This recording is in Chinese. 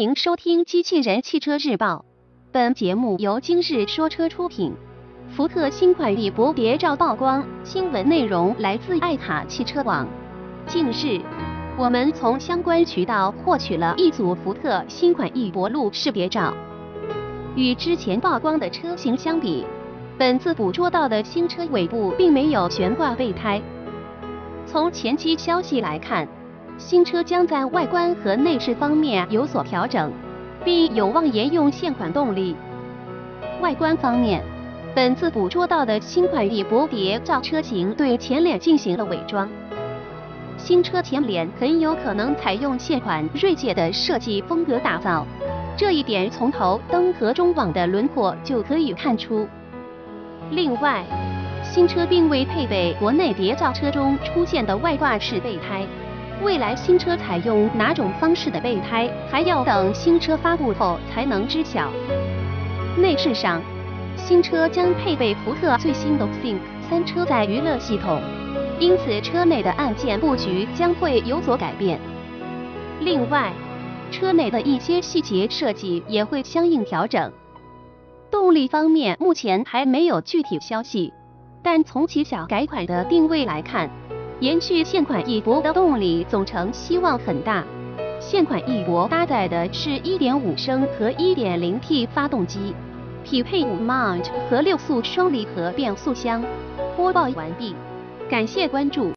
欢迎收听《机器人汽车日报》，本节目由今日说车出品。福特新款翼博谍照曝光，新闻内容来自爱卡汽车网。近日，我们从相关渠道获取了一组福特新款翼博路识别照。与之前曝光的车型相比，本次捕捉到的新车尾部并没有悬挂备胎。从前期消息来看。新车将在外观和内饰方面有所调整，并有望沿用现款动力。外观方面，本次捕捉到的新款翼博谍照车型对前脸进行了伪装，新车前脸很有可能采用现款锐界的设计风格打造，这一点从头灯和中网的轮廓就可以看出。另外，新车并未配备国内谍照车中出现的外挂式备胎。未来新车采用哪种方式的备胎，还要等新车发布后才能知晓。内饰上，新车将配备福特最新的 Think 三车载娱乐系统，因此车内的按键布局将会有所改变。另外，车内的一些细节设计也会相应调整。动力方面目前还没有具体消息，但从其小改款的定位来看。延续现款翼博的动力总成希望很大。现款翼博搭载的是1.5升和 1.0T 发动机，匹配五 mount 和六速双离合变速箱。播报完毕，感谢关注。